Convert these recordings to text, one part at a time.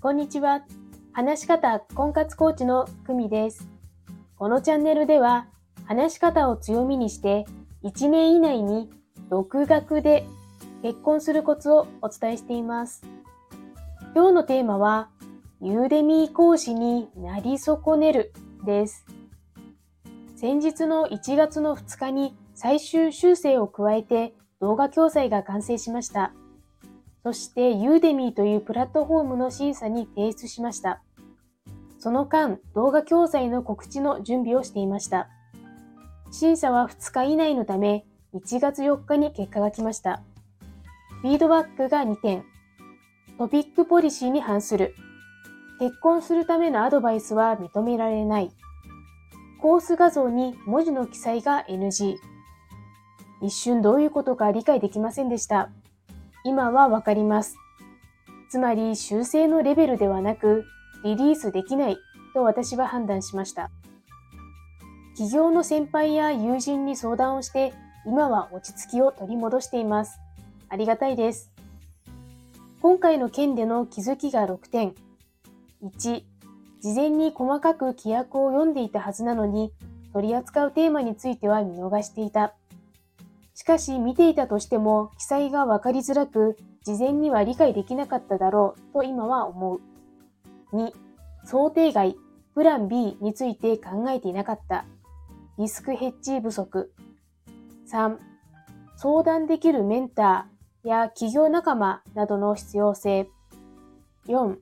こんにちは。話し方婚活コーチの久美です。このチャンネルでは、話し方を強みにして、1年以内に独学で結婚するコツをお伝えしています。今日のテーマは、ユーデミー講師になり損ねるです。先日の1月の2日に最終修正を加えて動画教材が完成しました。そしてユーデミーというプラットフォームの審査に提出しました。その間、動画教材の告知の準備をしていました。審査は2日以内のため、1月4日に結果が来ました。フィードバックが2点。トピックポリシーに反する。結婚するためのアドバイスは認められない。コース画像に文字の記載が NG。一瞬どういうことか理解できませんでした。今はわかります。つまり修正のレベルではなく、リリースできないと私は判断しました。企業の先輩や友人に相談をして、今は落ち着きを取り戻しています。ありがたいです。今回の件での気づきが6点。1、事前に細かく規約を読んでいたはずなのに、取り扱うテーマについては見逃していた。しかし見ていたとしても記載がわかりづらく、事前には理解できなかっただろうと今は思う。2、想定外、プラン B について考えていなかった。リスクヘッジ不足。3、相談できるメンターや企業仲間などの必要性。4、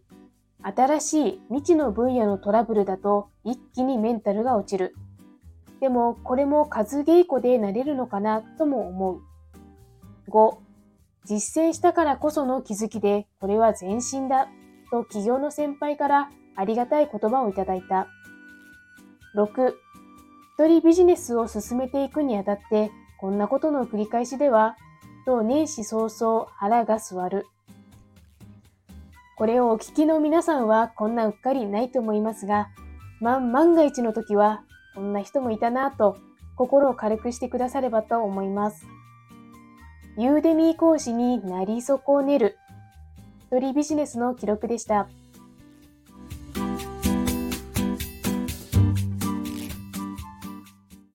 新しい未知の分野のトラブルだと一気にメンタルが落ちる。でもこれも数稽古でなれるのかなとも思う。5、実践したからこその気づきでこれは前進だと企業の先輩からありがたい言葉をいただいた。6、一人ビジネスを進めていくにあたってこんなことの繰り返しではと年始早々腹が座る。これをお聞きの皆さんはこんなうっかりないと思いますが、ま、万が一の時はこんな人もいたなぁと心を軽くしてくださればと思います。ユーデミー講師になり損ねる一人ビジネスの記録でした。